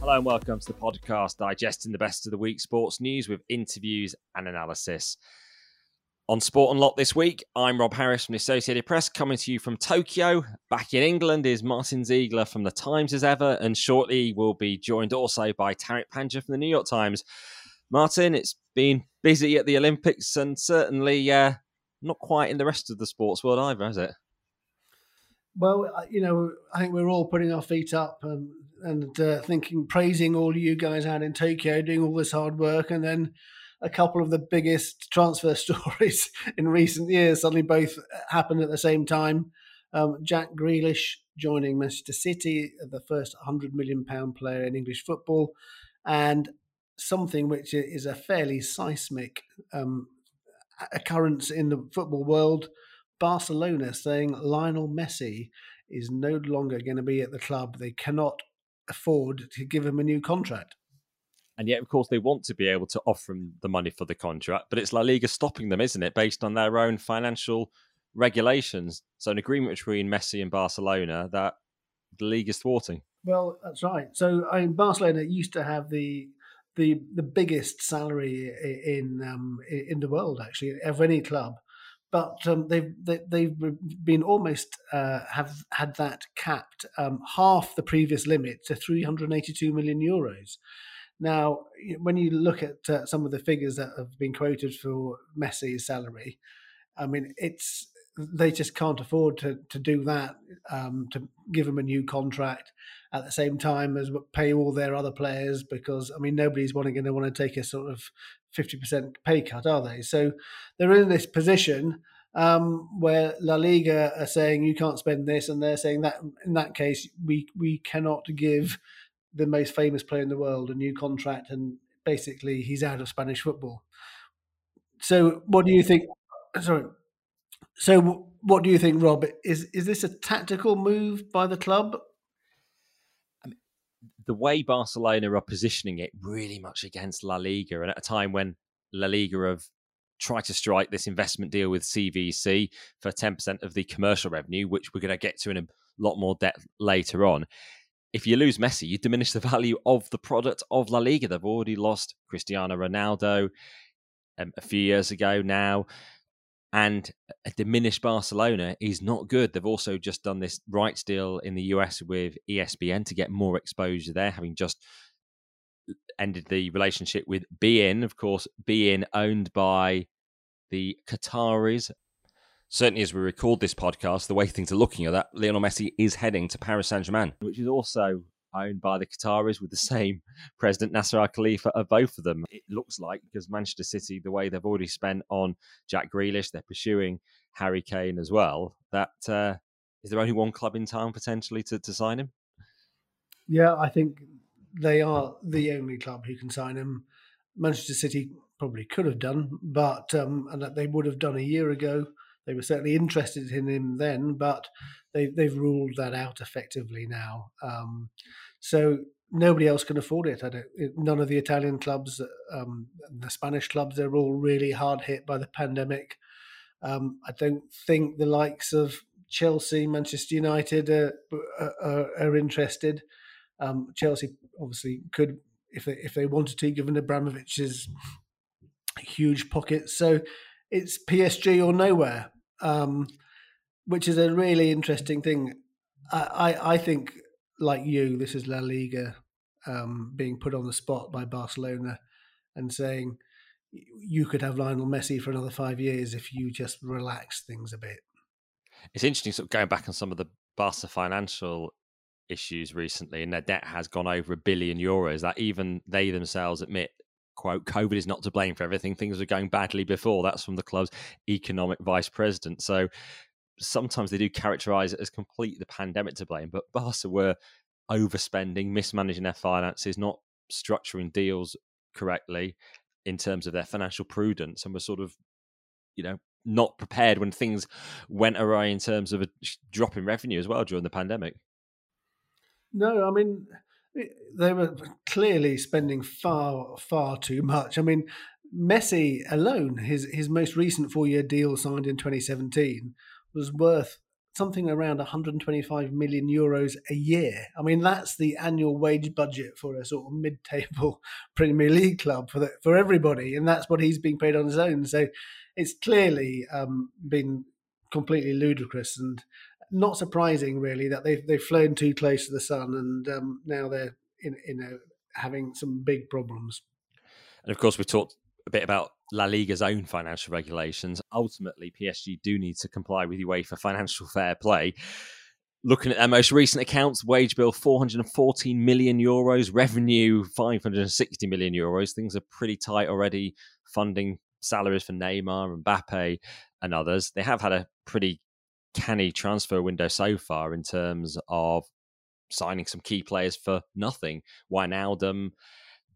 Hello and welcome to the podcast digesting the best of the week sports news with interviews and analysis. On Sport Unlocked this week, I'm Rob Harris from the Associated Press, coming to you from Tokyo. Back in England is Martin Ziegler from the Times as ever, and shortly we'll be joined also by Tariq Panja from the New York Times. Martin, it's been busy at the Olympics and certainly uh, not quite in the rest of the sports world either, has it? Well, you know, I think we're all putting our feet up and and uh, thinking, praising all you guys out in Tokyo doing all this hard work, and then a couple of the biggest transfer stories in recent years suddenly both happened at the same time. Um, Jack Grealish joining Manchester City, the first 100 million pound player in English football, and something which is a fairly seismic um, occurrence in the football world. Barcelona saying Lionel Messi is no longer going to be at the club. They cannot afford to give him a new contract. And yet, of course, they want to be able to offer him the money for the contract, but it's La Liga stopping them, isn't it, based on their own financial regulations? So, an agreement between Messi and Barcelona that the league is thwarting. Well, that's right. So, I mean, Barcelona used to have the the the biggest salary in um, in the world, actually, of any club but um, they've they, have been almost uh, have had that capped um, half the previous limit to 382 million euros. Now, when you look at uh, some of the figures that have been quoted for Messi's salary, I mean, it's they just can't afford to to do that um, to give him a new contract at the same time as pay all their other players because I mean nobody's going to want to take a sort of fifty percent pay cut, are they? So they're in this position um, where La Liga are saying you can't spend this, and they're saying that in that case we we cannot give the most famous player in the world a new contract, and basically he's out of Spanish football. So what do you think? Sorry. So what do you think, Rob? Is is this a tactical move by the club? The way Barcelona are positioning it really much against La Liga, and at a time when La Liga have tried to strike this investment deal with CVC for 10% of the commercial revenue, which we're going to get to in a lot more depth later on. If you lose Messi, you diminish the value of the product of La Liga. They've already lost Cristiano Ronaldo um, a few years ago now and a diminished Barcelona is not good. They've also just done this rights deal in the US with ESPN to get more exposure there, having just ended the relationship with beIN. Of course, beIN owned by the Qataris. Certainly, as we record this podcast, the way things are looking at that, Lionel Messi is heading to Paris Saint Germain, which is also owned by the Qataris with the same president Nasser Al Khelaifi of both of them. It looks like because Manchester City, the way they've already spent on Jack Grealish, they're pursuing Harry Kane as well. That uh, is there only one club in town potentially to, to sign him? Yeah, I think they are the only club who can sign him. Manchester City probably could have done, but um, and that they would have done a year ago. They were certainly interested in him then, but they, they've ruled that out effectively now. Um, so nobody else can afford it. it none of the Italian clubs, um, the Spanish clubs, they're all really hard hit by the pandemic. Um, I don't think the likes of Chelsea, Manchester United are, are, are interested. Um, Chelsea obviously could, if they if they wanted to, given Abramovich's huge pockets. So it's PSG or nowhere, um, which is a really interesting thing. I, I, I think, like you, this is La Liga um, being put on the spot by Barcelona and saying you could have Lionel Messi for another five years if you just relax things a bit. It's interesting, sort of going back on some of the Barca financial issues recently, and their debt has gone over a billion euros. That even they themselves admit quote, COVID is not to blame for everything. Things were going badly before. That's from the club's economic vice president. So sometimes they do characterize it as complete the pandemic to blame, but Barca were overspending, mismanaging their finances, not structuring deals correctly in terms of their financial prudence, and were sort of, you know, not prepared when things went awry in terms of a drop in revenue as well during the pandemic. No, I mean, they were clearly spending far, far too much. I mean, Messi alone, his his most recent four year deal signed in 2017, was worth something around 125 million euros a year. I mean, that's the annual wage budget for a sort of mid-table Premier League club for the, for everybody, and that's what he's being paid on his own. So it's clearly um, been completely ludicrous and not surprising, really, that they've they've flown too close to the sun, and um, now they're in in having some big problems. And of course, we talked a bit about La Liga's own financial regulations. Ultimately, PSG do need to comply with UEFA financial fair play. Looking at their most recent accounts, wage bill 414 million euros, revenue 560 million euros. Things are pretty tight already, funding salaries for Neymar, and Mbappe, and others. They have had a pretty canny transfer window so far in terms of signing some key players for nothing. Wijnaldum,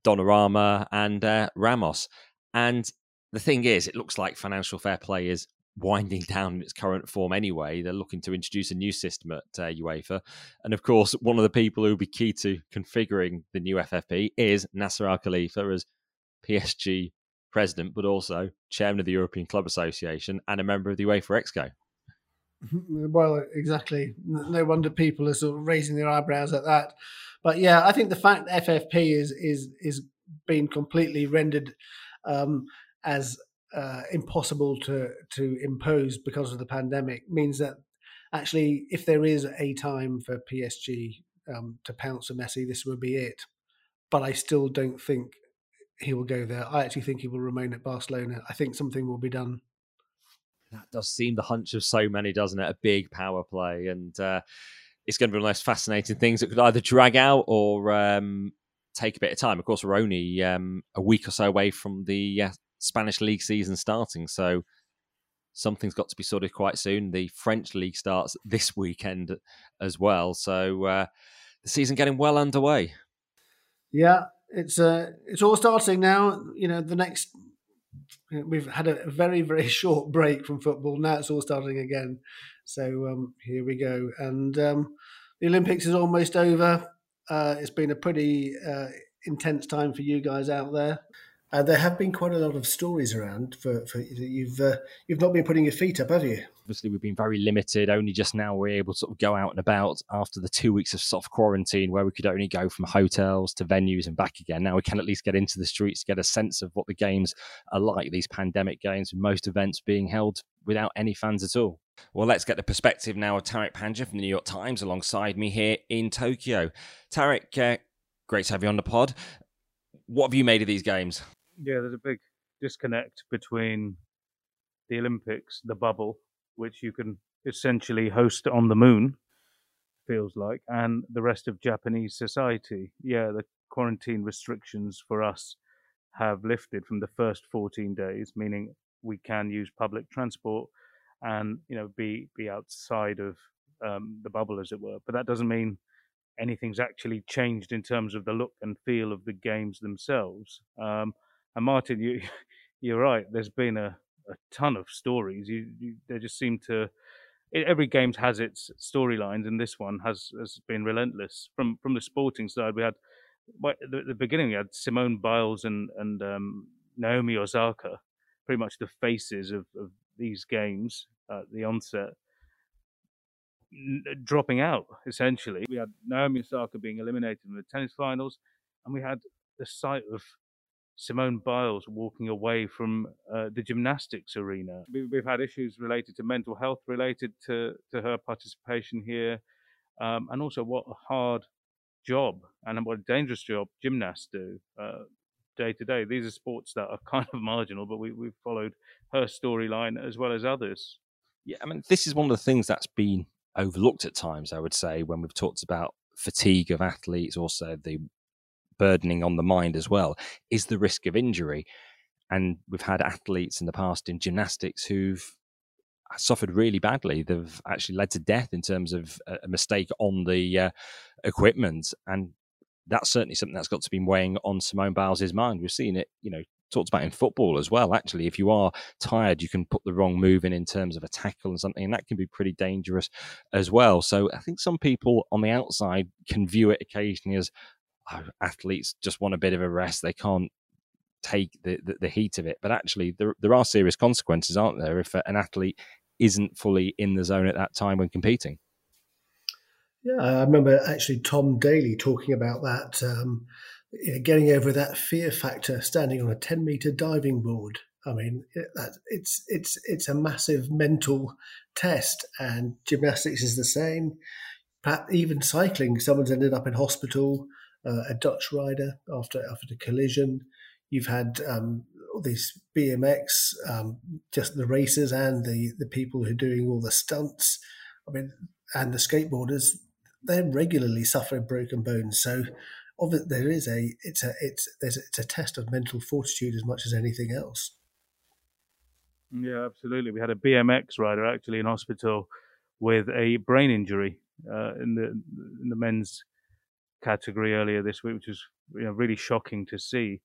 Donnarumma, and uh, Ramos. And the thing is, it looks like financial fair play is winding down in its current form anyway. They're looking to introduce a new system at uh, UEFA. And of course, one of the people who will be key to configuring the new FFP is Nasser Al Khelaifi as PSG president, but also chairman of the European Club Association and a member of the UEFA Exco. Well, exactly. No wonder people are sort of raising their eyebrows at that. But yeah, I think the fact that FFP is is is being completely rendered um, as uh, impossible to to impose because of the pandemic means that actually, if there is a time for PSG um, to pounce on Messi, this would be it. But I still don't think he will go there. I actually think he will remain at Barcelona. I think something will be done. That does seem the hunch of so many, doesn't it? A big power play, and uh, it's going to be one of the most fascinating things that could either drag out or um, take a bit of time. Of course, we're only um, a week or so away from the uh, Spanish league season starting, so something's got to be sorted quite soon. The French league starts this weekend as well, so uh, the season getting well underway. Yeah, it's uh, it's all starting now. You know, the next we've had a very very short break from football. Now it's all starting again. So um, here we go, and um, the Olympics is almost over. Uh, it's been a pretty uh, intense time for you guys out there. Uh, there have been quite a lot of stories around for, for you've uh, you've not been putting your feet up, have you? Obviously, we've been very limited. Only just now we're able to sort of go out and about after the two weeks of soft quarantine, where we could only go from hotels to venues and back again. Now we can at least get into the streets, get a sense of what the games are like. These pandemic games, with most events being held without any fans at all. Well, let's get the perspective now of Tariq Panja from the New York Times alongside me here in Tokyo. Tariq, uh, great to have you on the pod. What have you made of these games? Yeah, there's a big disconnect between the Olympics, the bubble, which you can essentially host on the moon, feels like, and the rest of Japanese society. Yeah, the quarantine restrictions for us have lifted from the first 14 days, meaning we can use public transport and you know be be outside of um, the bubble, as it were. But that doesn't mean anything's actually changed in terms of the look and feel of the games themselves. Um, and Martin, you you're right. There's been a, a ton of stories. You, you they just seem to every game has its storylines, and this one has has been relentless. From from the sporting side, we had at the, the beginning we had Simone Biles and and um, Naomi Osaka, pretty much the faces of, of these games at the onset, dropping out essentially. We had Naomi Osaka being eliminated in the tennis finals, and we had the sight of Simone Biles walking away from uh, the gymnastics arena. We've had issues related to mental health related to, to her participation here, um, and also what a hard job and what a dangerous job gymnasts do uh, day to day. These are sports that are kind of marginal, but we, we've followed her storyline as well as others. Yeah, I mean, this is one of the things that's been overlooked at times, I would say, when we've talked about fatigue of athletes, also the burdening on the mind as well is the risk of injury. And we've had athletes in the past in gymnastics who've suffered really badly. They've actually led to death in terms of a mistake on the uh, equipment. And that's certainly something that's got to be weighing on Simone Biles' mind. We've seen it, you know, talked about in football as well. Actually, if you are tired, you can put the wrong move in in terms of a tackle and something, and that can be pretty dangerous as well. So I think some people on the outside can view it occasionally as oh, athletes just want a bit of a rest. They can't take the, the, the, heat of it. But actually, there, there are serious consequences, aren't there? If an athlete isn't fully in the zone at that time when competing. Yeah, I remember actually Tom Daley talking about that, um, getting over that fear factor, standing on a ten meter diving board. I mean, it, that, it's it's it's a massive mental test, and gymnastics is the same. Even cycling, someone's ended up in hospital. Uh, a Dutch rider after after the collision. You've had um, all these BMX, um, just the racers and the the people who are doing all the stunts. I mean, and the skateboarders they're regularly suffering broken bones. So, obviously, there is a it's a it's there's it's a test of mental fortitude as much as anything else. Yeah, absolutely. We had a BMX rider actually in hospital with a brain injury uh, in the in the men's category earlier this week, which was you know, really shocking to see.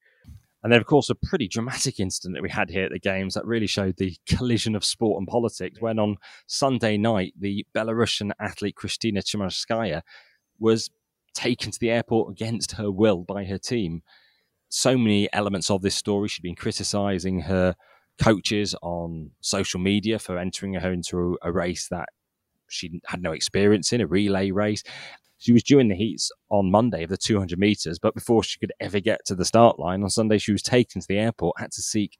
And then, of course, a pretty dramatic incident that we had here at the Games that really showed the collision of sport and politics when on Sunday night, the Belarusian athlete Kristina Tsimanouskaya was taken to the airport against her will by her team. So many elements of this story. She'd been criticizing her coaches on social media for entering her into a race that she had no experience in, a relay race. She was due in the heats on Monday of the 200 meters, but before she could ever get to the start line on Sunday, she was taken to the airport, had to seek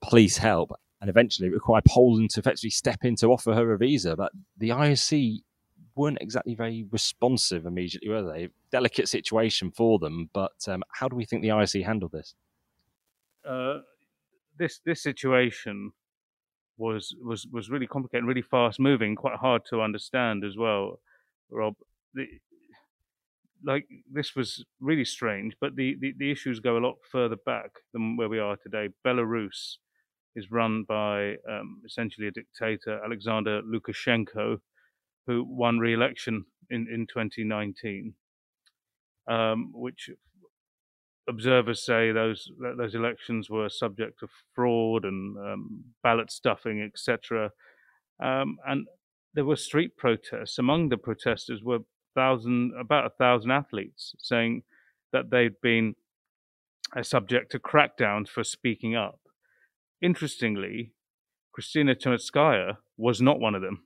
police help, and eventually required Poland to effectively step in to offer her a visa. But the IOC weren't exactly very responsive immediately, were they? Delicate situation for them, but um, how do we think the IOC handled this? Uh, this this situation was was was really complicated, really fast moving, quite hard to understand as well. Rob, the, like this was really strange, but the, the, the, issues go a lot further back than where we are today. Belarus is run by um, essentially a dictator, Alexander Lukashenko, who won re-election in, in 2019, um, which observers say those those elections were subject to fraud and um, ballot stuffing, etc. Um, and there were street protests. Among the protesters were thousand, about a thousand athletes saying that they'd been subject to crackdowns for speaking up. Interestingly, Kristina Tsimanouskaya was not one of them.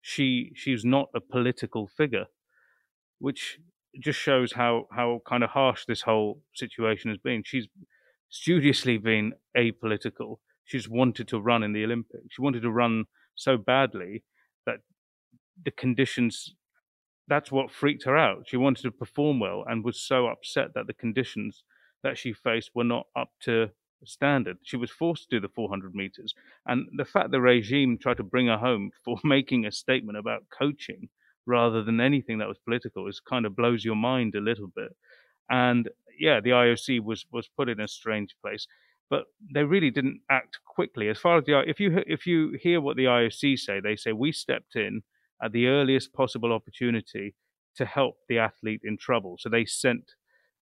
She she's not a political figure, which just shows how how kind of harsh this whole situation has been. She's studiously been apolitical. She's wanted to run in the Olympics. She wanted to run so badly that the conditions that's what freaked her out. She wanted to perform well and was so upset that the conditions that she faced were not up to standard. She was forced to do the 400 meters. And the fact the regime tried to bring her home for making a statement about coaching rather than anything that was political is kind of blows your mind a little bit. And yeah, the IOC was was put in a strange place, but they really didn't act quickly. As far as the if you if you hear what the IOC say, they say we stepped in at the earliest possible opportunity to help the athlete in trouble. So they sent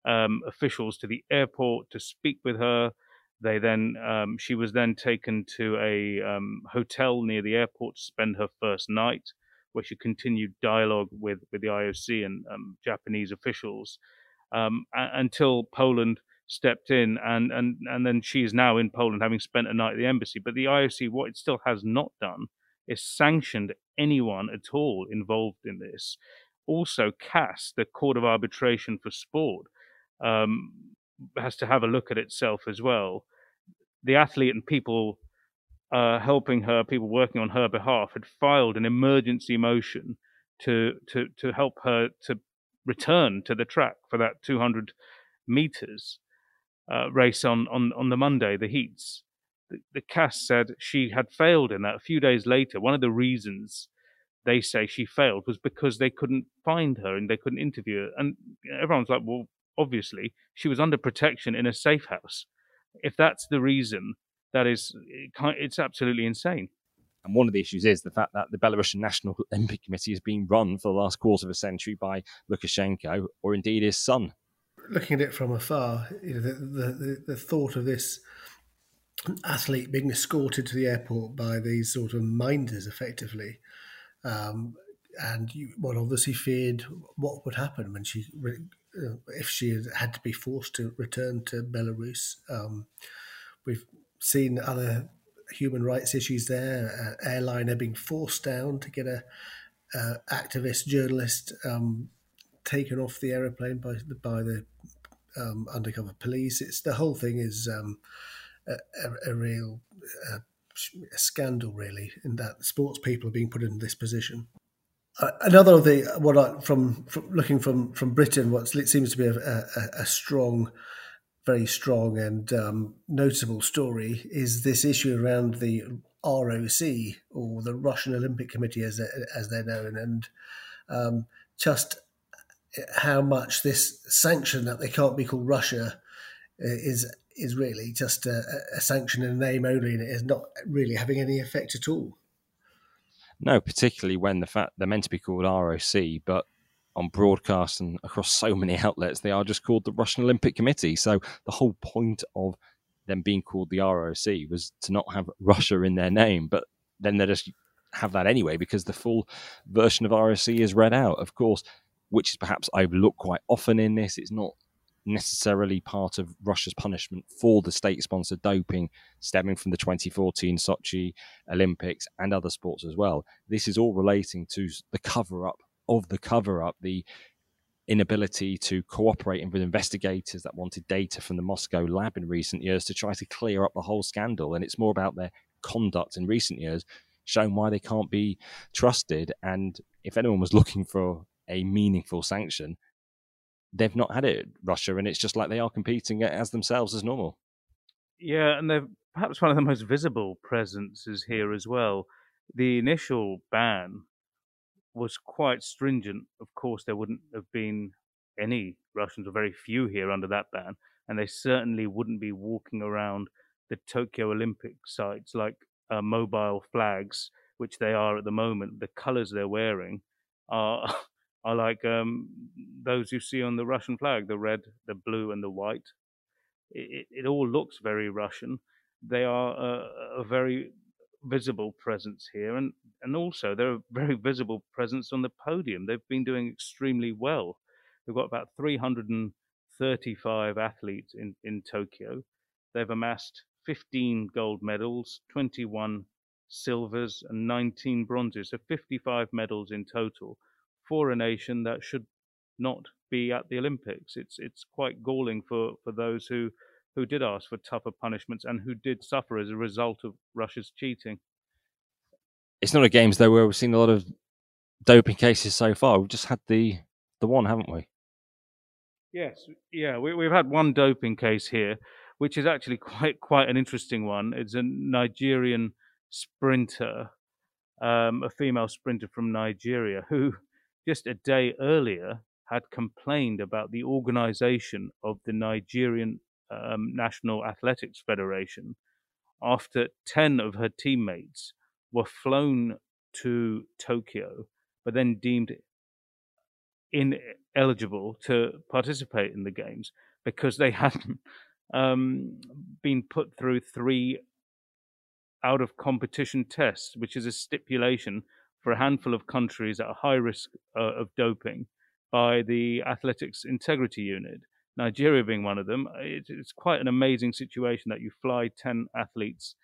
um, officials to the airport to speak with her. They then um, she was then taken to a um, hotel near the airport to spend her first night, where she continued dialogue with with the IOC and um, Japanese officials um, until Poland stepped in, and and and then she is now in Poland, having spent a night at the embassy. But the IOC, what it still has not done, is sanctioned anyone at all involved in this. Also, CAS, the Court of Arbitration for Sport, um, has to have a look at itself as well. The athlete and people uh, helping her, people working on her behalf, had filed an emergency motion to to to help her to return to the track for that 200 meters uh, race on on on the Monday, the heats the, the CAS said she had failed in that. A few days later, one of the reasons they say she failed was because they couldn't find her and they couldn't interview her. And everyone's like, well, obviously, she was under protection in a safe house. If that's the reason, that is, it's absolutely insane. And one of the issues is the fact that the Belarusian National Olympic Committee has been run for the last quarter of a century by Lukashenko, or indeed his son. Looking at it from afar, you know, the, the, the thought of this athlete being escorted to the airport by these sort of minders, effectively. Um, and you, one obviously feared what would happen when she, uh, if she had, to be forced to return to Belarus. Um, we've seen other human rights issues there. Uh, airliner being forced down to get a uh, activist journalist um, taken off the aeroplane by the, by the um, undercover police. It's the whole thing is um, a, a, real uh, a scandal, really, in that sports people are being put in this position. Uh, another of the what I, from, from, looking from from Britain, what seems to be a, a strong, very strong and um, notable story is this issue around the ROC or the Russian Olympic Committee, as as they're known, and um, just how much this sanction that they can't be called Russia uh, is is really just a, a sanction in name only, and it is not really having any effect at all. No, particularly when the fact they're meant to be called ROC, but on broadcast and across so many outlets, they are just called the Russian Olympic Committee. So the whole point of them being called the ROC was to not have Russia in their name, but then they just have that anyway because the full version of ROC is read out, of course, which is perhaps overlooked quite often in this. It's not necessarily part of Russia's punishment for the state sponsored doping stemming from the 2014 Sochi Olympics and other sports as well. This is all relating to the cover up of the cover up, the inability to cooperate with investigators that wanted data from the Moscow lab in recent years to try to clear up the whole scandal. And it's more about their conduct in recent years, showing why they can't be trusted. And if anyone was looking for a meaningful sanction, they've not had it, Russia, and it's just like they are competing as themselves as normal. Yeah, and they're perhaps one of the most visible presences here as well. The initial ban was quite stringent. Of course, there wouldn't have been any Russians, or very few here under that ban, and they certainly wouldn't be walking around the Tokyo Olympic sites like uh, mobile flags, which they are at the moment. The colors they're wearing are are like um, those you see on the Russian flag: the red, the blue, and the white. It, it, all looks very Russian. They are a, a very visible presence here, and and also they're a very visible presence on the podium. They've been doing extremely well. They've got about 335 athletes in, in Tokyo. They've amassed 15 gold medals, 21 silvers, and 19 bronzes, so 55 medals in total for a nation that should not be at the Olympics. It's it's quite galling for, for those who, who did ask for tougher punishments and who did suffer as a result of Russia's cheating it's not a games though where we've seen a lot of doping cases so far. We've just had the the one, haven't we? Yes, yeah, we, we've had one doping case here, which is actually quite quite an interesting one. It's a Nigerian sprinter, um, a female sprinter from Nigeria, who just a day earlier had complained about the organization of the Nigerian um, National Athletics Federation after 10 of her teammates were flown to Tokyo, but then deemed ineligible to participate in the games because they hadn't um, been put through three out of competition tests, which is a stipulation for a handful of countries at a high risk uh, of doping by the Athletics Integrity Unit. Nigeria being one of them, it, it's quite an amazing situation that you fly 10 athletes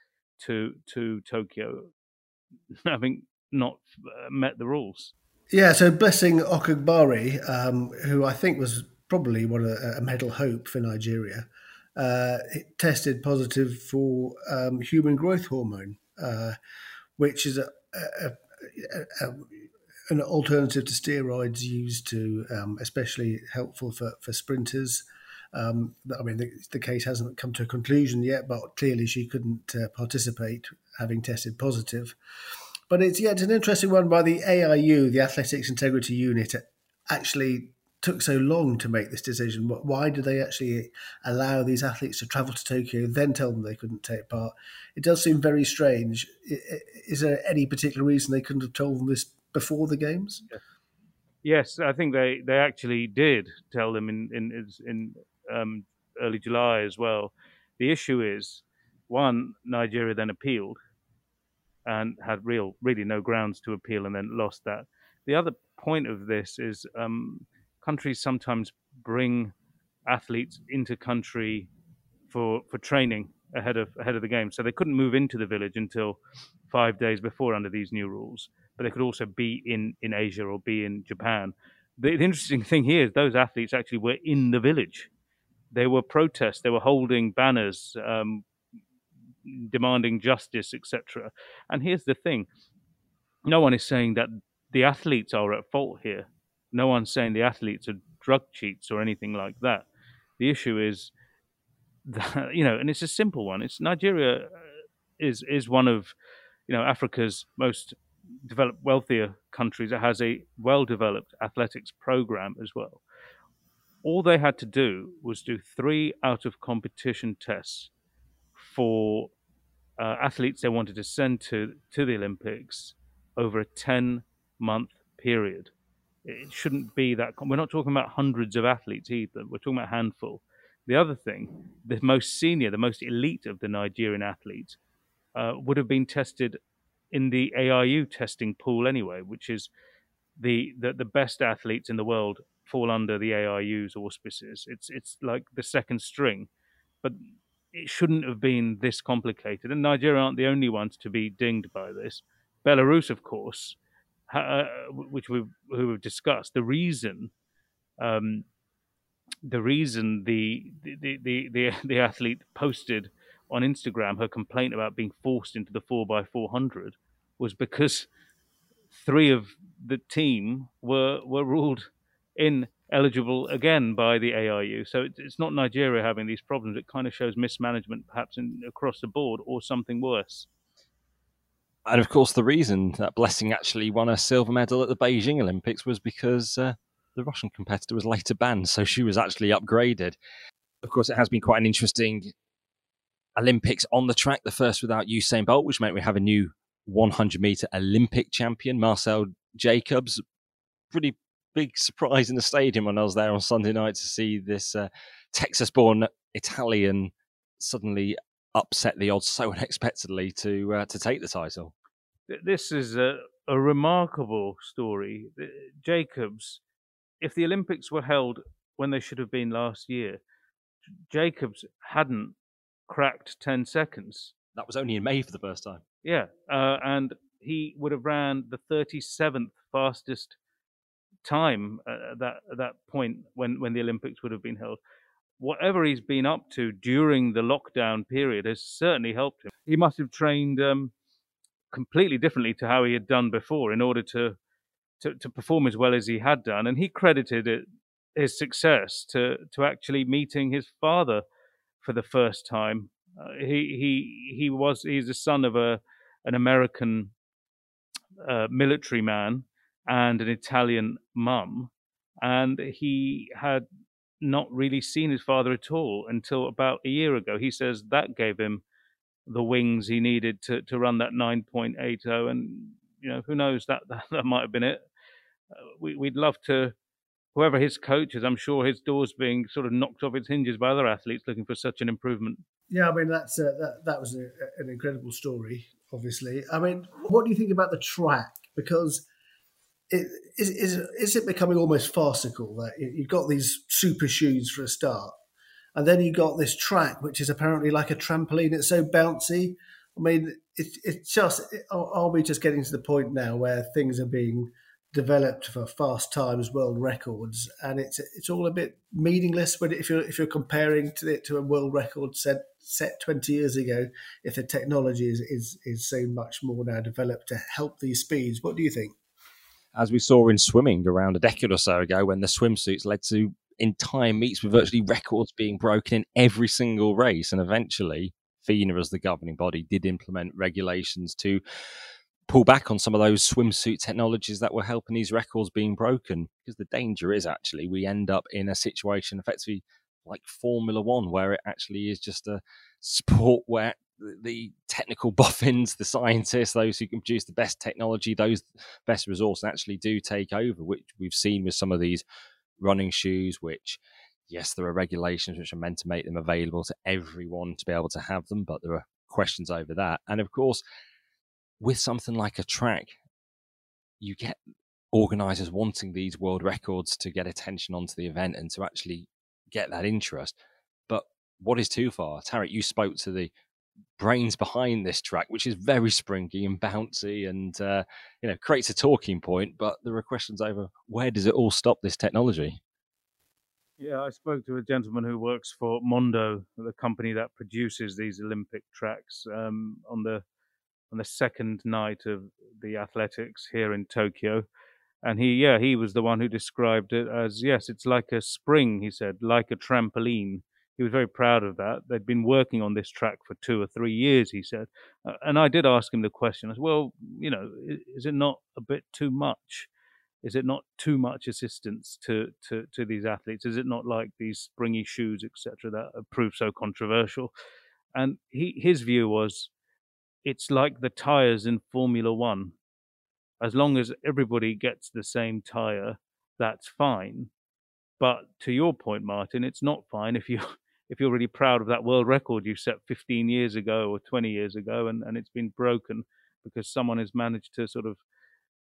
to to Tokyo having not uh, met the rules. Yeah, so Blessing Okagbare, um, who I think was probably one of a medal hope for Nigeria, uh, tested positive for um, human growth hormone, uh, which is a, a, a, an alternative to steroids used to, um, especially helpful for, for sprinters. Um, I mean, the, the, case hasn't come to a conclusion yet, but clearly she couldn't uh, participate having tested positive. But it's yeah, an interesting one by the AIU, the Athletics Integrity Unit. Actually, took so long to make this decision. Why did they actually allow these athletes to travel to Tokyo, then tell them they couldn't take part? It does seem very strange. Is there any particular reason they couldn't have told them this before the games? Yes, I think they, they actually did tell them in in in um, early July as well. The issue is, one, Nigeria then appealed and had real, really no grounds to appeal, and then lost that. The other point of this is um, countries sometimes bring athletes into country for for training ahead of ahead of the game. So they couldn't move into the village until five days before under these new rules. But they could also be in in Asia or be in Japan. The, the interesting thing here is those athletes actually were in the village. They were protests. They were holding banners, um, demanding justice, etc. And here's the thing: no one is saying that the athletes are at fault here. No one's saying the athletes are drug cheats or anything like that. The issue is that you know, and it's a simple one. It's Nigeria is is one of you know Africa's most developed, wealthier countries. It has a well developed athletics program as well. All they had to do was do three out of competition tests for uh, athletes they wanted to send to to the Olympics over a ten month period. It shouldn't be that. We're not talking about hundreds of athletes either. We're talking about a handful. The other thing, the most senior, the most elite of the Nigerian athletes uh, would have been tested in the AIU testing pool anyway, which is the, the, the best athletes in the world fall under the AIU's auspices. It's it's like the second string, but it shouldn't have been this complicated. And Nigeria aren't the only ones to be dinged by this. Belarus, of course, uh, which we've who we've discussed, the reason, um, the reason the the, the the the athlete posted on Instagram her complaint about being forced into the four x four hundred was because three of the team were were ruled ineligible again by the AIU. So it's not Nigeria having these problems. It kind of shows mismanagement, perhaps in, across the board, or something worse. And of course, the reason that Blessing actually won a silver medal at the Beijing Olympics was because uh, the Russian competitor was later banned, so she was actually upgraded. Of course, it has been quite an interesting Olympics on the track, the first without Usain Bolt, which meant we have a new 100 meter Olympic champion, Marcell Jacobs. Pretty big surprise in the stadium when I was there on Sunday night to see this uh, Texas born Italian suddenly upset the odds so unexpectedly to uh, to take the title. This is a, a remarkable story. Jacobs, if the Olympics were held when they should have been last year, Jacobs hadn't cracked 10 seconds. That was only in May for the first time. Yeah, uh, and he would have ran the 37th fastest time at that at that point when when the Olympics would have been held whatever he's been up to during the lockdown period has certainly helped him. He must have trained um, completely differently to how he had done before in order to, to, to perform as well as he had done. And he credited it, his success to to actually meeting his father for the first time. Uh, he he he was he's the son of a an American uh, military man and an Italian mum, and he had not really seen his father at all until about a year ago. He says that gave him the wings he needed to, to run that 9.80. And, you know, who knows, that, that, that might have been it. Uh, we, we'd love to, whoever his coach is, I'm sure his door's being sort of knocked off its hinges by other athletes looking for such an improvement. Yeah, I mean, that's uh, that, that was a, an incredible story, obviously. I mean, what do you think about the track? Because is, is, is it becoming almost farcical that you've got these super shoes for a start, and then you got this track which is apparently like a trampoline. It's so bouncy. I mean, it, it's just are we just getting to the point now where things are being developed for fast times, world records, and it's it's all a bit meaningless. But if you're if you're comparing to it to a world record set set 20 years ago, if the technology is is is so much more now developed to help these speeds, what do you think? As we saw in swimming around a decade or so ago when the swimsuits led to entire meets with virtually records being broken in every single race. And eventually, FINA, as the governing body, did implement regulations to pull back on some of those swimsuit technologies that were helping these records being broken. Because the danger is actually we end up in a situation effectively like Formula One, where it actually is just a sport where the technical boffins, the scientists, those who can produce the best technology, those best resources actually do take over, which we've seen with some of these running shoes, which yes, there are regulations which are meant to make them available to everyone to be able to have them, but there are questions over that. And of course, with something like a track, you get organizers wanting these world records to get attention onto the event and to actually get that interest But what is too far? Tariq, you spoke to the brains behind this track, which is very springy and bouncy, and uh, you know creates a talking point. But there are questions over where does it all stop? This technology. Yeah, I spoke to a gentleman who works for Mondo, the company that produces these Olympic tracks, um, on the on the second night of the athletics here in Tokyo. And he, yeah, he was the one who described it as yes, it's like a spring. He said, like a trampoline. He was very proud of that. They'd been working on this track for two or three years. He said, uh, and I did ask him the question as well. You know, is it not a bit too much? is it not too much assistance to to to these athletes? Is it not like these springy shoes, etc., that have proved so controversial? And he his view was, it's like the tires in Formula One. As long as everybody gets the same tire, that's fine. But to your point, Martin, it's not fine if you if you're really proud of that world record you set 15 years ago or 20 years ago, and, and it's been broken because someone has managed to sort of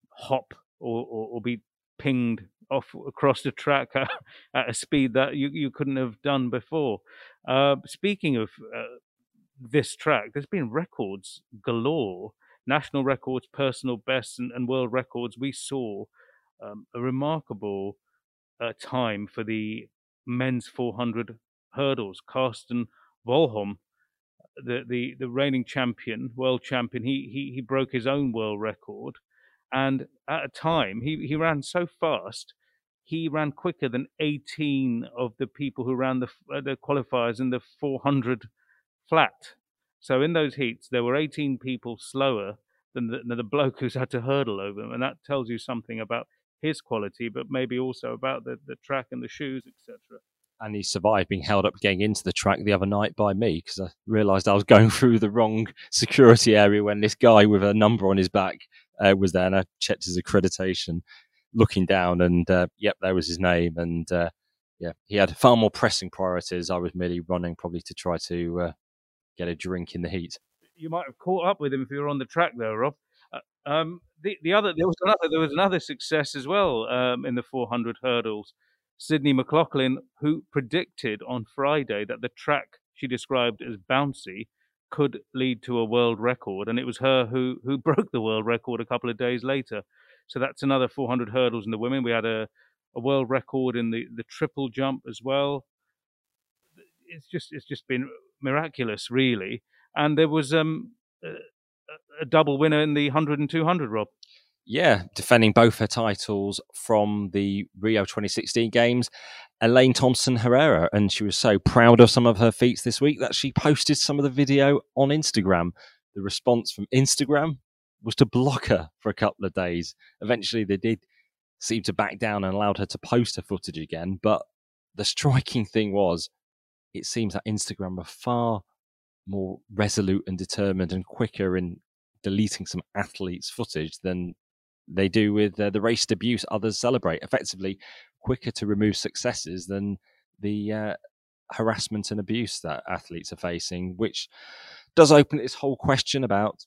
hop or, or, or be pinged off across the track at, at, a speed that you, you couldn't have done before. Uh, speaking of uh, this track, there's been records galore, national records, personal bests, and, and world records. We saw um, a remarkable uh, time for the men's 400 hurdles. Karsten Warholm, the, the, the reigning champion, world champion, he, he, he broke his own world record and at a time, he, he ran so fast, he ran quicker than 18 of the people who ran the, uh, the qualifiers in the 400 flat. So in those heats, there were 18 people slower than the, than the bloke who's had to hurdle over them. And that tells you something about his quality, but maybe also about the, the track and the shoes, etc. And he survived being held up getting into the track the other night by me because I realised I was going through the wrong security area when this guy with a number on his back uh, was there, and I checked his accreditation, looking down, and uh, yep, there was his name, and uh, yeah, he had far more pressing priorities. I was merely running, probably to try to uh, get a drink in the heat. You might have caught up with him if you were on the track, there, Rob. Uh, um, the the other there was another there was another success as well um, in the 400 hurdles. Sydney McLaughlin, who predicted on Friday that the track she described as bouncy could lead to a world record, and it was her who who broke the world record a couple of days later. So that's another 400 hurdles in the women. We had a, a world record in the, the triple jump as well. It's just it's just been miraculous, really. And there was um, a, a double winner in the 100 and 200, Rob. Yeah, defending both her titles from the Rio 2016 games, Elaine Thompson Herah. And she was so proud of some of her feats this week that she posted some of the video on Instagram. The response from Instagram was to block her for a couple of days. Eventually, they did seem to back down and allowed her to post her footage again. But the striking thing was, it seems that Instagram were far more resolute and determined and quicker in deleting some athletes' footage than they do with uh, the race abuse others celebrate. Effectively, quicker to remove successes than the uh, harassment and abuse that athletes are facing, which does open this whole question about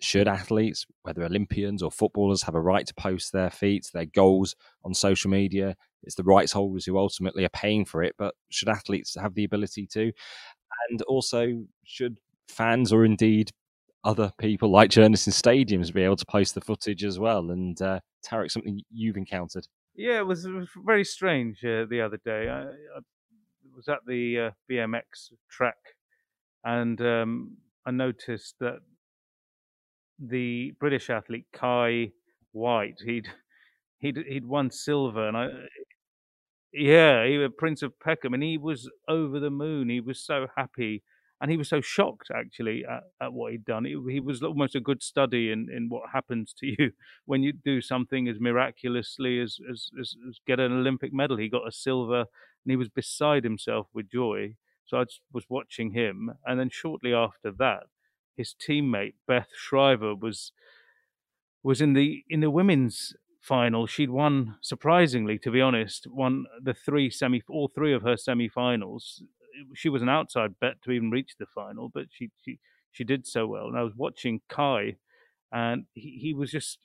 should athletes, whether Olympians or footballers, have a right to post their feats, their goals on social media? It's the rights holders who ultimately are paying for it, but should athletes have the ability to? And also, should fans or indeed other people like journalists in stadiums be able to post the footage as well. And uh, Tariq, something you've encountered? Yeah, it was, very strange uh, the other day. I, I, was at the uh, BMX track, and um, I noticed that the British athlete Kye Whyte he'd he'd he'd won silver, and I yeah, he was Prince of Peckham, and he was over the moon. He was so happy and he was so shocked actually at, at what he'd done. He was almost a good study in, in what happens to you when you do something as miraculously as, as, as, as get an Olympic medal. He got a silver, and he was beside himself with joy. So I was watching him, and then shortly after that, his teammate Beth Shriver was was in the in the women's final. She'd won surprisingly, to be honest, won the three semi all three of her semi-finals she was an outside bet to even reach the final, but she she she did so well. And I was watching Kye, and he, he was just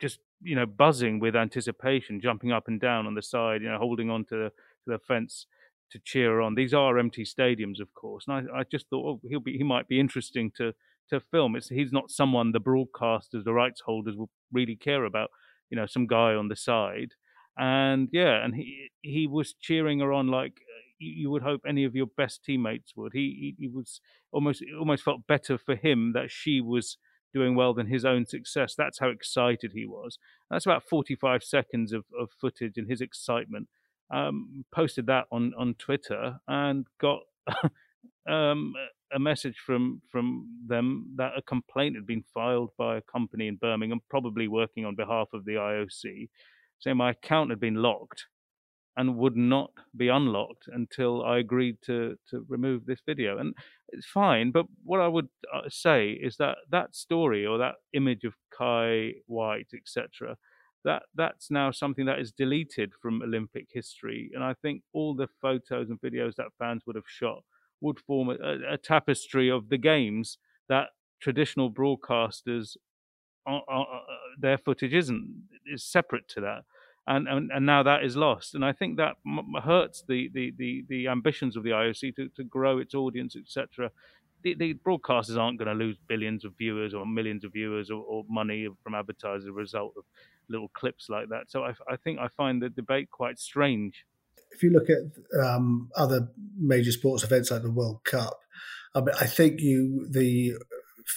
just you know buzzing with anticipation, jumping up and down on the side, you know, holding on to, to the fence. to cheer her on. These are empty stadiums, of course, and I, I just thought oh, he'll be he might be interesting to to film. It's he's not someone the broadcasters, the rights holders will really care about. You know, some guy on the side, and yeah, and he he was cheering her on like you would hope any of your best teammates would. He, he, he was almost almost felt better for him that she was doing well than his own success. That's how excited he was. That's about 45 seconds of, of footage and his excitement. Um, posted that on, on Twitter and got um, a message from from them that a complaint had been filed by a company in Birmingham, probably working on behalf of the IOC, saying my account had been locked and would not be unlocked until I agreed to to remove this video. And it's fine, but what I would uh, say is that that story or that image of Kye Whyte, etc., that that's now something that is deleted from Olympic history. And I think all the photos and videos that fans would have shot would form a, a tapestry of the games that traditional broadcasters. Uh, uh, uh their footage isn't is separate to that and, and, and now that is lost. And I think that m- hurts the, the, the, the, ambitions of the IOC to, to grow its audience, etc. The, the, broadcasters aren't going to lose billions of viewers or millions of viewers or, or, money from advertisers as a result of little clips like that. So I, I think I find the debate quite strange. If you look at um, other major sports events like the World Cup, I, mean, I think you the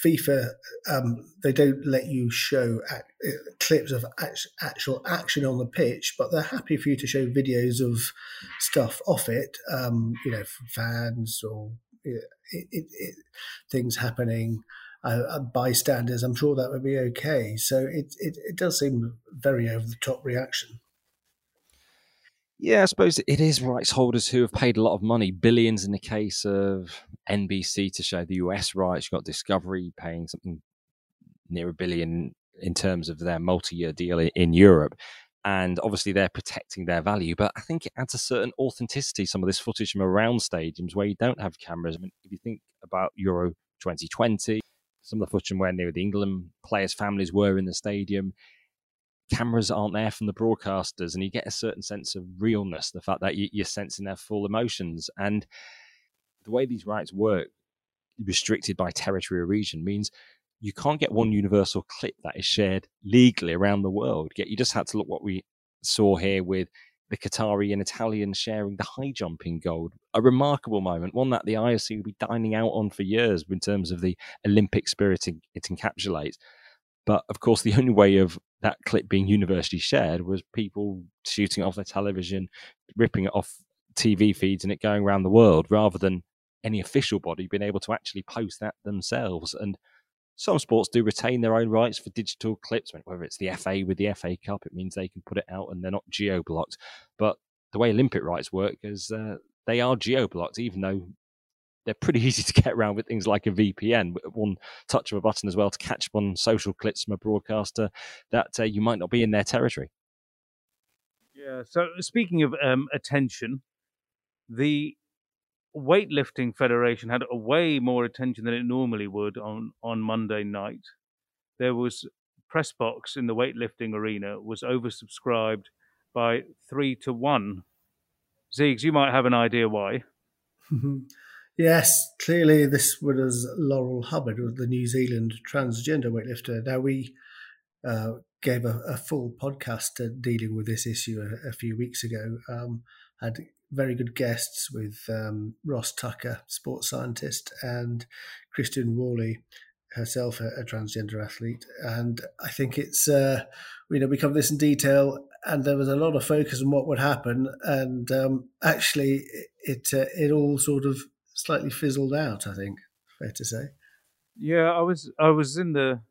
FIFA, um, they don't let you show act, clips of act, actual action on the pitch, but they're happy for you to show videos of stuff off it, um, you know, from fans or it, it, it, things happening, uh, uh, bystanders. I'm sure that would be okay. So it, it, it does seem very over the top reaction. Yeah, I suppose it is rights holders who have paid a lot of money, billions in the case of NBC to show the US rights. You've got Discovery paying something near a billion in terms of their multi year deal in Europe. And obviously, they're protecting their value. But I think it adds a certain authenticity, some of this footage from around stadiums where you don't have cameras. I mean, if you think about Euro 2020, some of the footage from where near the England players' families were in the stadium, cameras aren't there from the broadcasters and you get a certain sense of realness the fact that you're sensing their full emotions and the way these rights work restricted by territory or region means you can't get one universal clip that is shared legally around the world yet you just had to look what we saw here with the Qatari and Italian sharing the high jumping gold. A remarkable moment, one that the IOC will be dining out on for years in terms of the Olympic spirit it encapsulates. But of course, the only way of that clip being universally shared was people shooting it off their television, ripping it off TV feeds, and it going around the world rather than any official body being able to actually post that themselves. And some sports do retain their own rights for digital clips, whether it's the FA with the FA Cup, it means they can put it out and they're not geo blocked. But the way Olympic rights work is uh, they are geo blocked, even though they're pretty easy to get around with things like a VPN, one touch of a button as well to catch up on social clips from a broadcaster that uh, you might not be in their territory. Yeah. So speaking of um, attention, the weightlifting federation had a way more attention than it normally would on on Monday night. There was press box in the weightlifting arena was oversubscribed by three to one. Ziggs, you might have an idea why. Yes, clearly this was Laurel Hubbard, the New Zealand transgender weightlifter. Now we uh, gave a, a, full podcast dealing with this issue a, a few weeks ago. Um, had very good guests with um, Ross Tucker, sports scientist, and Kristen Worley, herself a, a, transgender athlete. And I think it's uh, you know we covered this in detail, and there was a lot of focus on what would happen, and um, actually it uh, it all sort of slightly fizzled out. I think fair to say. Yeah, I was I was in the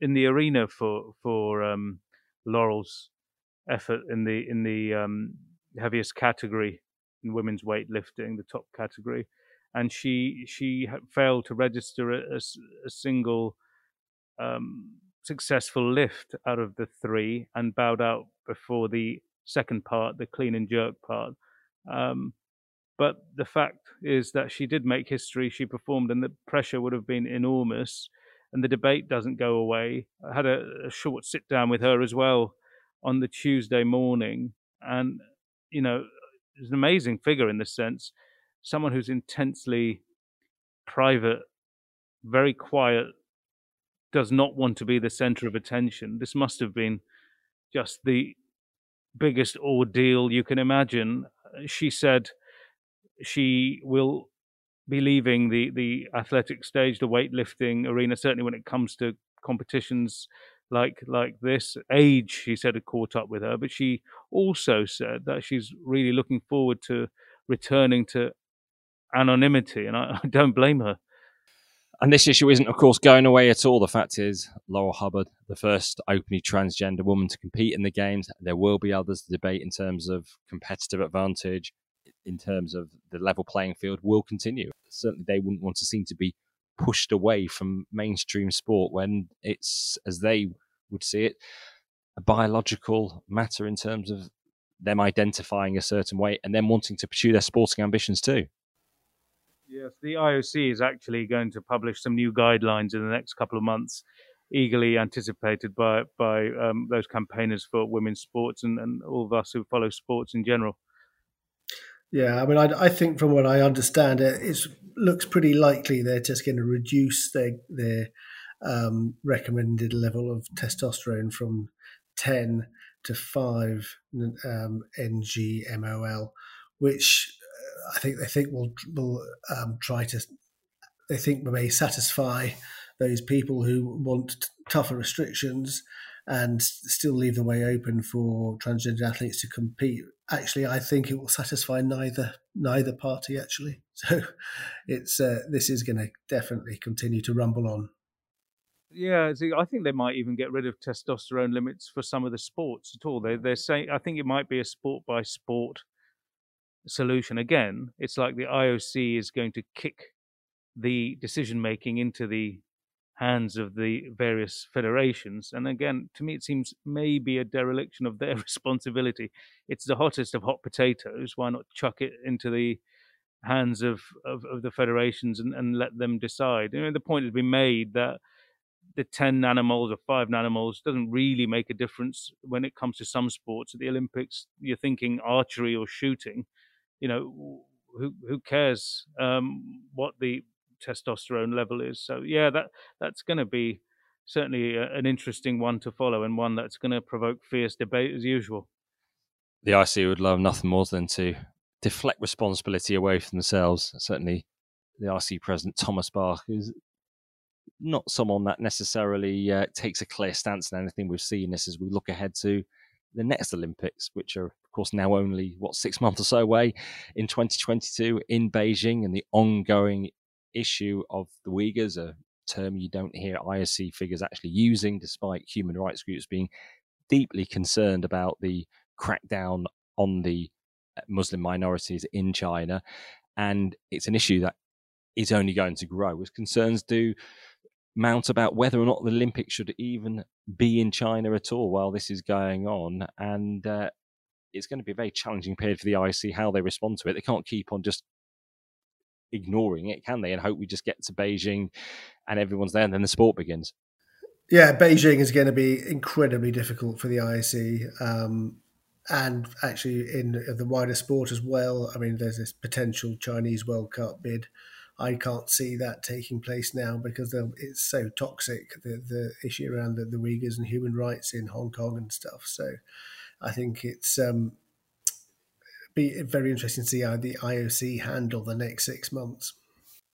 in the arena for for um, Laurel's effort in the in the um, heaviest category in women's weightlifting, the top category, and she she failed to register a, a, a single um, successful lift out of the three and bowed out before the second part, the clean and jerk part. Um, but the fact is that she did make history. She performed, and the pressure would have been enormous. And the debate doesn't go away. I had a, a short sit down with her as well on the Tuesday morning, and you know, is an amazing figure in this sense. Someone who's intensely private, very quiet, does not want to be the center of attention. This must have been just the biggest ordeal you can imagine. She said she will be leaving the, the athletic stage, the weightlifting arena, certainly when it comes to competitions like like this. Age, she said, had caught up with her, but she also said that she's really looking forward to returning to anonymity, and I, I don't blame her. And this issue isn't, of course, going away at all. The fact is, Laurel Hubbard, the first openly transgender woman to compete in the games, there will be others to debate in terms of competitive advantage, in terms of the level playing field, will continue. Certainly, they wouldn't want to seem to be pushed away from mainstream sport when it's, as they would see it, a biological matter in terms of them identifying a certain way and then wanting to pursue their sporting ambitions too. Yes, the IOC is actually going to publish some new guidelines in the next couple of months, eagerly anticipated by by um, those campaigners for women's sports and, and all of us who follow sports in general. Yeah, I mean, I, I think from what I understand, it looks pretty likely they're just going to reduce their their um, recommended level of testosterone from ten to five um, ng which I think they think will will um, try to they think may satisfy those people who want tougher restrictions and still leave the way open for transgender athletes to compete. Actually, I think it will satisfy neither neither party. Actually, so it's uh, this is going to definitely continue to rumble on. Yeah, see, I think they might even get rid of testosterone limits for some of the sports at all. They they're saying I think it might be a sport by sport solution again, it's like the IOC is going to kick the decision making into the hands of the various federations. And again, to me, it seems maybe a dereliction of their responsibility. It's the hottest of hot potatoes. Why not chuck it into the hands of, of, of the federations and, and let them decide? You know, the point has been made that the 10 nanomoles or 5 nanomoles doesn't really make a difference when it comes to some sports. At the Olympics, you're thinking archery or shooting you know, who who cares um, what the testosterone level is? So yeah, that that's going to be certainly a, an interesting one to follow and one that's going to provoke fierce debate as usual. The IC would love nothing more than to deflect responsibility away from themselves. Certainly, the IC president Thomas Bach is not someone that necessarily uh, takes a clear stance on anything we've seen this as we look ahead to the next Olympics, which are, of course, now only, what, six months or so away in 2022 in Beijing, and the ongoing issue of the Uyghurs, a term you don't hear IOC figures actually using, despite human rights groups being deeply concerned about the crackdown on the uh, Muslim minorities in China. And it's an issue that is only going to grow as concerns do mount about whether or not the Olympics should even be in China at all while this is going on. And uh, it's going to be a very challenging period for the IC how they respond to it. They can't keep on just ignoring it, can they? And hope we just get to Beijing and everyone's there and then the sport begins. Yeah, Beijing is going to be incredibly difficult for the IC. Um, and actually, in the wider sport as well, I mean, there's this potential Chinese World Cup bid I can't see that taking place now because it's so toxic, the, the issue around the, the Uyghurs and human rights in Hong Kong and stuff. So I think it's um, be very interesting to see how the IOC handle the next six months.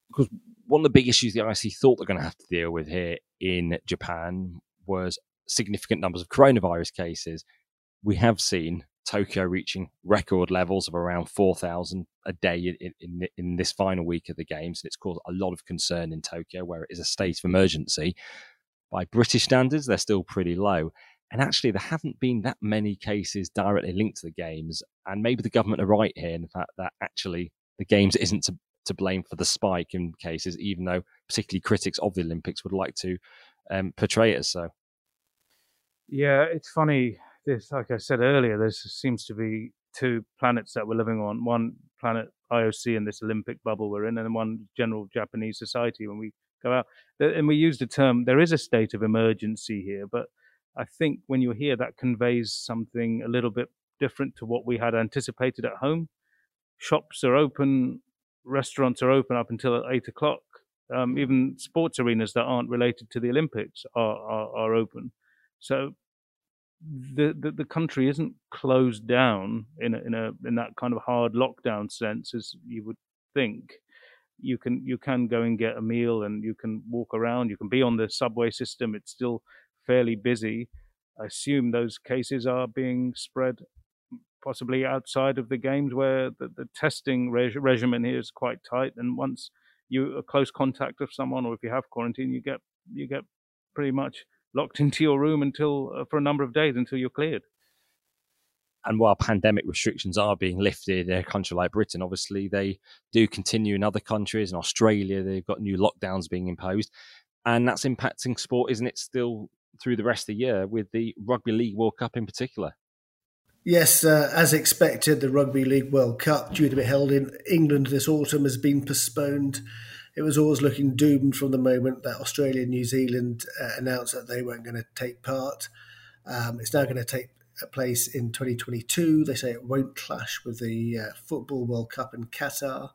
Because one of the big issues the IOC thought they're going to have to deal with here in Japan was significant numbers of coronavirus cases. We have seen Tokyo reaching record levels of around 4,000 a day in, in, in, this final week of the games. And it's caused a lot of concern in Tokyo, where it is a state of emergency. By British standards, they're still pretty low. And actually, there haven't been that many cases directly linked to the games. And maybe the government are right here in the fact that actually the games isn't to, to blame for the spike in cases, even though particularly critics of the Olympics would like to um, portray it as so. Yeah, it's funny this, like I said earlier, there seems to be two planets that we're living on. One planet IOC and this Olympic bubble we're in, and one general Japanese society when we go out. And we use the term, there is a state of emergency here, but I think when you're here, that conveys something a little bit different to what we had anticipated at home. shops are open, restaurants are open up until eight o'clock. Um, even sports arenas that aren't related to the Olympics are, are, are open. So the, the, the country isn't closed down in a, in a in that kind of hard lockdown sense as you would think. You can you can go and get a meal and you can walk around. You can be on the subway system. It's still fairly busy. I assume those cases are being spread possibly outside of the games where the, the testing reg- regimen here is quite tight. And once you are close contact of someone, or if you have quarantine, you get you get pretty much locked into your room until uh, for a number of days until you're cleared. And while pandemic restrictions are being lifted in a country like Britain, obviously they do continue in other countries. In Australia, they've got new lockdowns being imposed, and that's impacting sport, isn't it? Still through the rest of the year with the Rugby League World Cup in particular. Yes, uh, as expected, the Rugby League World Cup, due to be held in England this autumn, has been postponed it was always looking doomed from the moment that Australia and New Zealand uh, announced that they weren't going to take part. Um, it's now going to take place in 2022. They say it won't clash with the uh, Football World Cup in Qatar.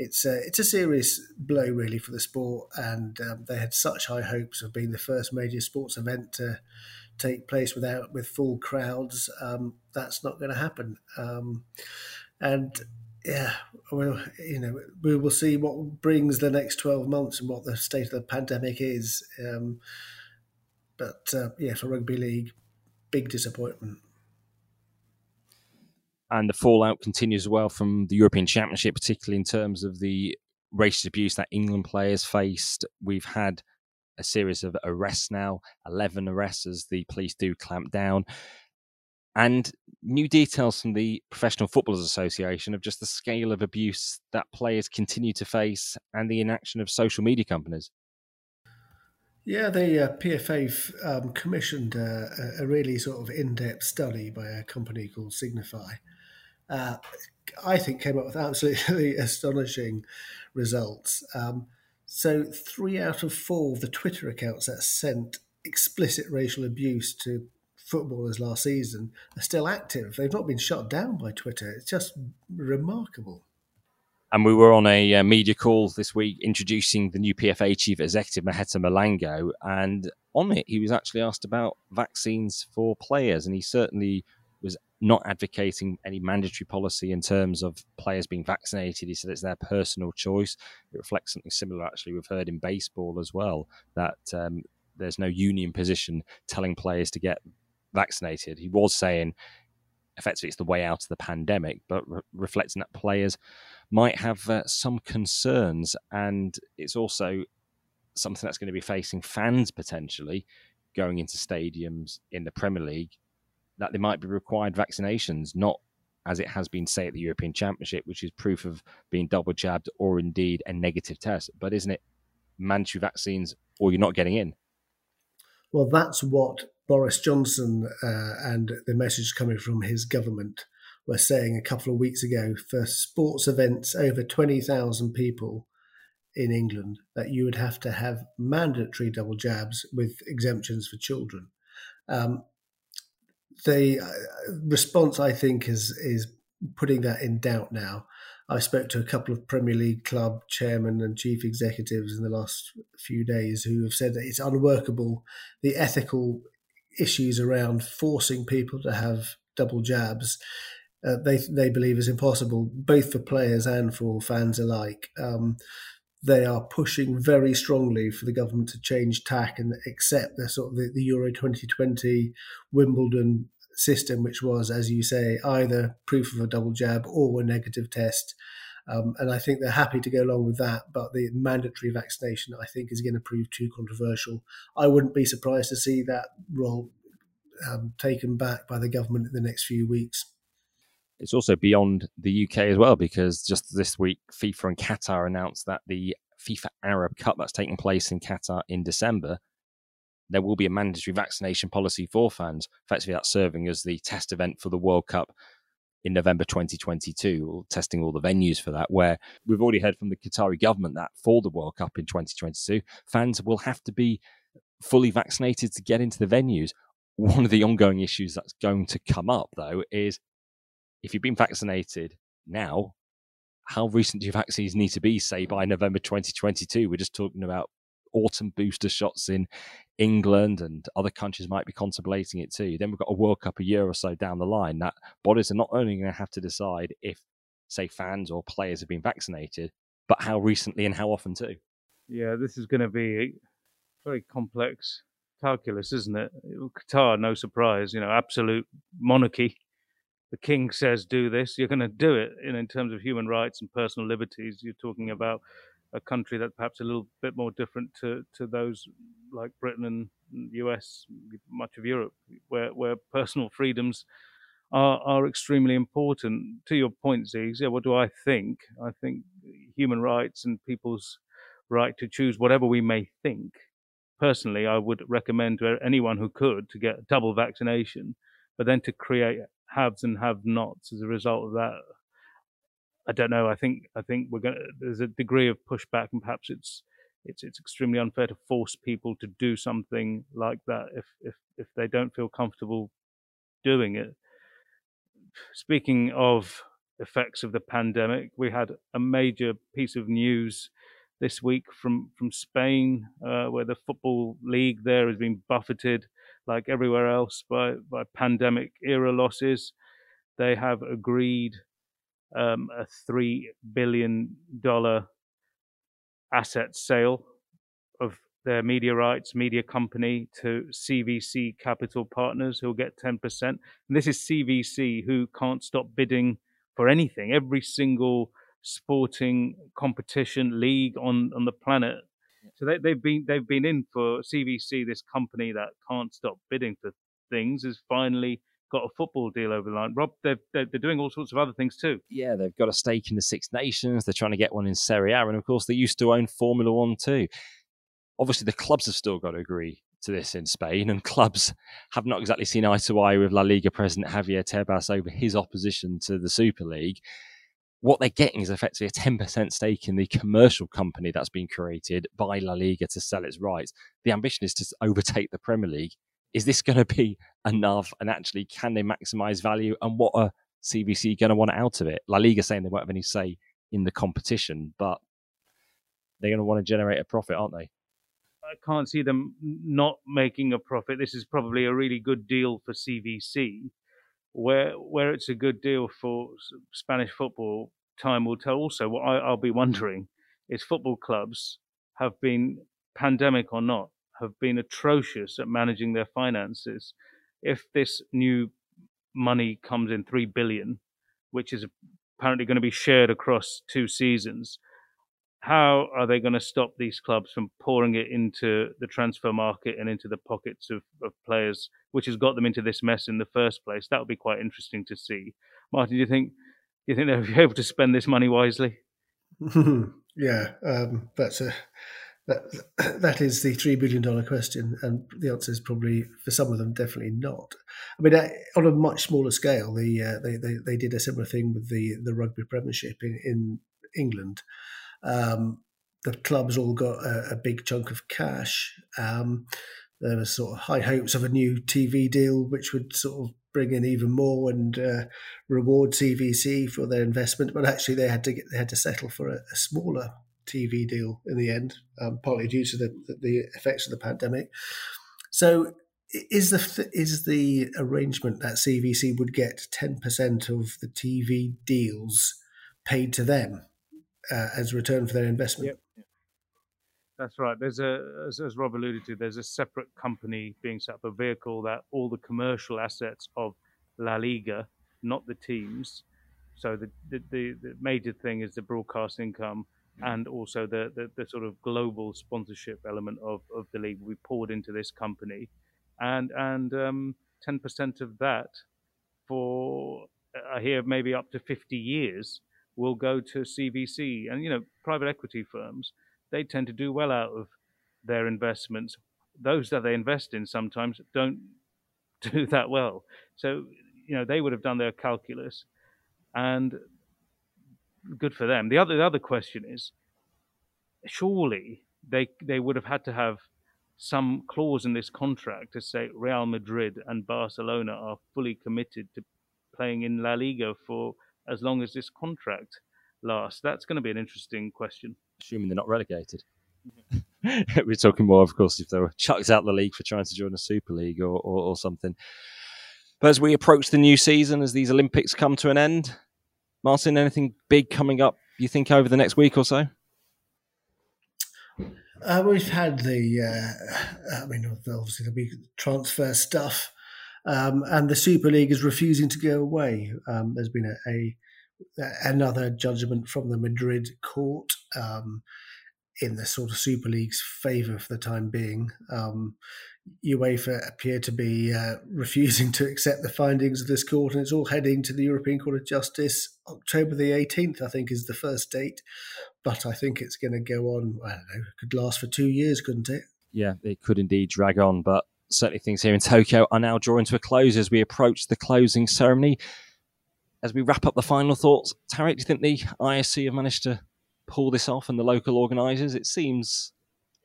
It's a, it's a serious blow, really, for the sport, and um, they had such high hopes of being the first major sports event to take place without with full crowds. Um, that's not going to happen. Um, and yeah, well, you know, we will see what brings the next 12 months and what the state of the pandemic is. Um, but uh, yeah, for rugby league, big disappointment. And the fallout continues as well from the European Championship, particularly in terms of the racist abuse that England players faced. We've had a series of arrests now, 11 arrests as the police do clamp down and new details from the Professional Footballers Association of just the scale of abuse that players continue to face and the inaction of social media companies. Yeah, the uh, PFA um, commissioned uh, a really sort of in-depth study by a company called Signify. Uh, I think came up with absolutely astonishing results. Um, so, three out of four of the Twitter accounts that sent explicit racial abuse to footballers last season are still active. They've not been shut down by Twitter. It's just remarkable. And we were on a uh, media call this week introducing the new PFA chief executive, Maheta Molango. And on it, he was actually asked about vaccines for players. And he certainly not advocating any mandatory policy in terms of players being vaccinated. He said it's their personal choice. It reflects something similar, actually, we've heard in baseball as well, that um, there's no union position telling players to get vaccinated. He was saying effectively it's the way out of the pandemic, but re- reflecting that players might have uh, some concerns. And it's also something that's going to be facing fans potentially going into stadiums in the Premier League that there might be required vaccinations, not as it has been, say, at the European Championship, which is proof of being double jabbed or indeed a negative test. But isn't it mandatory vaccines or you're not getting in? Well, that's what Boris Johnson uh, and the message coming from his government were saying a couple of weeks ago for sports events over 20,000 people in England that you would have to have mandatory double jabs with exemptions for children. Um, the uh, response, I think, is is putting that in doubt now. I spoke to a couple of Premier League club chairmen and chief executives in the last few days who have said that it's unworkable. The ethical issues around forcing people to have double jabs, uh, they they believe is impossible, both for players and for fans alike. Um, they are pushing very strongly for the government to change tack and accept the sort of the, the Euro 2020 Wimbledon system, which was, as you say, either proof of a double jab or a negative test. Um, and I think they're happy to go along with that. But the mandatory vaccination, I think, is going to prove too controversial. I wouldn't be surprised to see that role um, taken back by the government in the next few weeks. It's also beyond the UK as well, because just this week, FIFA and Qatar announced that the FIFA Arab Cup that's taking place in Qatar in December, there will be a mandatory vaccination policy for fans. Effectively, that's serving as the test event for the World Cup in November 2022, testing all the venues for that. Where we've already heard from the Qatari government that for the World Cup in 2022, fans will have to be fully vaccinated to get into the venues. One of the ongoing issues that's going to come up, though, is if you've been vaccinated now, how recent do your vaccines need to be, say, by November 2022? We're just talking about autumn booster shots in England and other countries might be contemplating it too. Then we've got a World Cup a year or so down the line that bodies are not only going to have to decide if, say, fans or players have been vaccinated, but how recently and how often too. Yeah, this is going to be very complex calculus, isn't it? Qatar, no surprise, you know, absolute monarchy. The king says do this, you're going to do it. And in terms of human rights and personal liberties, you're talking about a country that perhaps a little bit more different to, to those like Britain and US, much of Europe, where, where personal freedoms are, are extremely important. To your point, Ziggs, yeah, what do I think? I think human rights and people's right to choose whatever we may think personally, I would recommend to anyone who could to get double vaccination, but then to create haves and have-nots as a result of that. I don't know. I think I think we're going. to There's a degree of pushback, and perhaps it's it's it's extremely unfair to force people to do something like that if if if they don't feel comfortable doing it. Speaking of effects of the pandemic, we had a major piece of news this week from from Spain, uh, where the football league there has been buffeted, like everywhere else, by by pandemic era losses. They have agreed um, a three billion dollar asset sale of their media rights, media company to CVC Capital Partners, who'll get ten percent. And this is CVC, who can't stop bidding for anything. Every single sporting competition league on on the planet. So they, they've been they've been in for CVC, this company that can't stop bidding for things, has finally got a football deal over the line. Rob, they're, they're, they're doing all sorts of other things too. Yeah, they've got a stake in the Six Nations. They're trying to get one in Serie A, and of course, they used to own Formula One too. Obviously, the clubs have still got to agree to this in Spain, and clubs have not exactly seen eye to eye with La Liga president Javier Tebas over his opposition to the Super League what they're getting is effectively a 10% stake in the commercial company that's been created by La Liga to sell its rights. The ambition is to overtake the Premier League. Is this going to be enough? And actually, can they maximize value? And what are CVC going to want out of it? La Liga saying they won't have any say in the competition, but they're going to want to generate a profit, aren't they? I can't see them not making a profit. This is probably a really good deal for CVC where where it's a good deal for Spanish football, time will tell. Also, what I, I'll be wondering is football clubs have been pandemic or not have been atrocious at managing their finances. If this new money comes in three billion, which is apparently going to be shared across two seasons, how are they going to stop these clubs from pouring it into the transfer market and into the pockets of, of players, which has got them into this mess in the first place? That would be quite interesting to see. Martin, do you think do you think they'll be able to spend this money wisely? yeah, um, that's a that that is the three billion dollar question, and the answer is probably for some of them definitely not. I mean, on a much smaller scale, the uh, they, they they did a similar thing with the the rugby Premiership in in England. Um, the clubs all got a, a, big chunk of cash. Um, there was sort of high hopes of a new TV deal, which would sort of bring in even more and uh, reward CVC for their investment. But actually, they had to get, they had to settle for a, a smaller TV deal in the end, um, partly due to the, the effects of the pandemic. So, is the is the arrangement that CVC would get ten percent of the TV deals paid to them uh, as return for their investment. Yep. That's right. There's a, as, as, Rob alluded to, there's a separate company being set up, a vehicle that all the commercial assets of La Liga, not the teams. So the the, the, the major thing is the broadcast income and also the, the, the, sort of global sponsorship element of, of the league we poured into this company. And and um, 10% of that for, I hear, maybe up to 50 years will go to CVC. And, you know, private equity firms, they tend to do well out of their investments. Those that they invest in sometimes don't do that well. So, you know, they would have done their calculus and good for them. The other, the other question is surely they, they would have had to have some clause in this contract to say Real Madrid and Barcelona are fully committed to playing in La Liga for as long as this contract lasts? That's going to be an interesting question. Assuming they're not relegated. We're talking more, of course, if they were chucked out the league for trying to join a Super League or, or, or something. But as we approach the new season, as these Olympics come to an end, Martin, anything big coming up, you think, over the next week or so? Uh, we've had the, uh, I mean, obviously there'll be transfer stuff, um, and the Super League is refusing to go away. Um, there's been a, a, another judgment from the Madrid court um, in the sort of Super League's favour for the time being. Um, UEFA appear to be uh, refusing to accept the findings of this court, and it's all heading to the European Court of Justice. October the 18th, I think, is the first date, but I think it's going to go on. I don't know, it could last for two years, couldn't it? Yeah, it could indeed drag on, but certainly things here in Tokyo are now drawing to a close as we approach the closing ceremony. As we wrap up the final thoughts, Tariq, do you think the ISC have managed to pull this off and the local organisers? It seems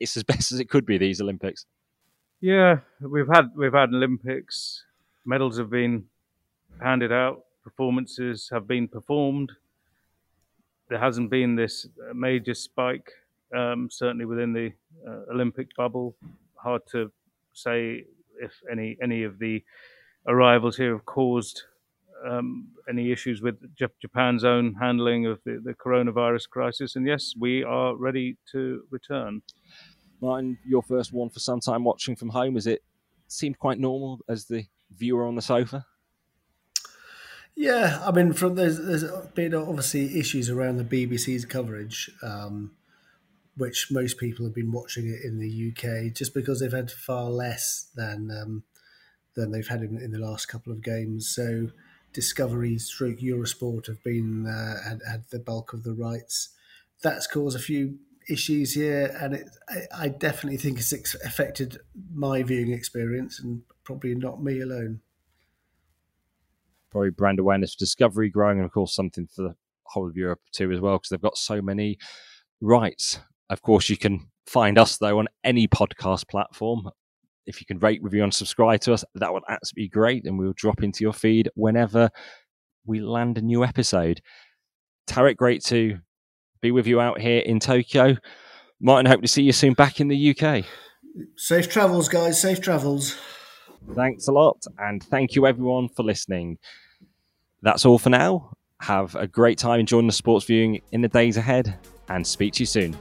it's as best as it could be, these Olympics. Yeah, we've had we've had Olympics. Medals have been handed out. Performances have been performed. There hasn't been this major spike, um, certainly within the uh, Olympic bubble. Hard to say if any any of the arrivals here have caused um, any issues with Japan's own handling of the, the coronavirus crisis. And yes, we are ready to return. Martin, your first one for some time watching from home. Has it seemed quite normal as the viewer on the sofa? Yeah, I mean, from there's there's been obviously issues around the BBC's coverage, um, which most people have been watching it in the UK just because they've had far less than um, than they've had in, in the last couple of games. So Discovery, Stroke Eurosport have been uh, had, had the bulk of the rights. That's caused a few issues here, and it, I, I definitely think it's affected my viewing experience, and probably not me alone. Probably brand awareness Discovery growing, and of course something for the whole of Europe too as well, because they've got so many rights. Of course, you can find us though on any podcast platform. If you can rate, review, and subscribe to us, that would absolutely be great, and we'll drop into your feed whenever we land a new episode. Tariq, great to be with you out here in Tokyo. Martin, hope to see you soon back in the UK. Safe travels, guys. Safe travels. Thanks a lot. And thank you, everyone, for listening. That's all for now. Have a great time enjoying the sports viewing in the days ahead and speak to you soon.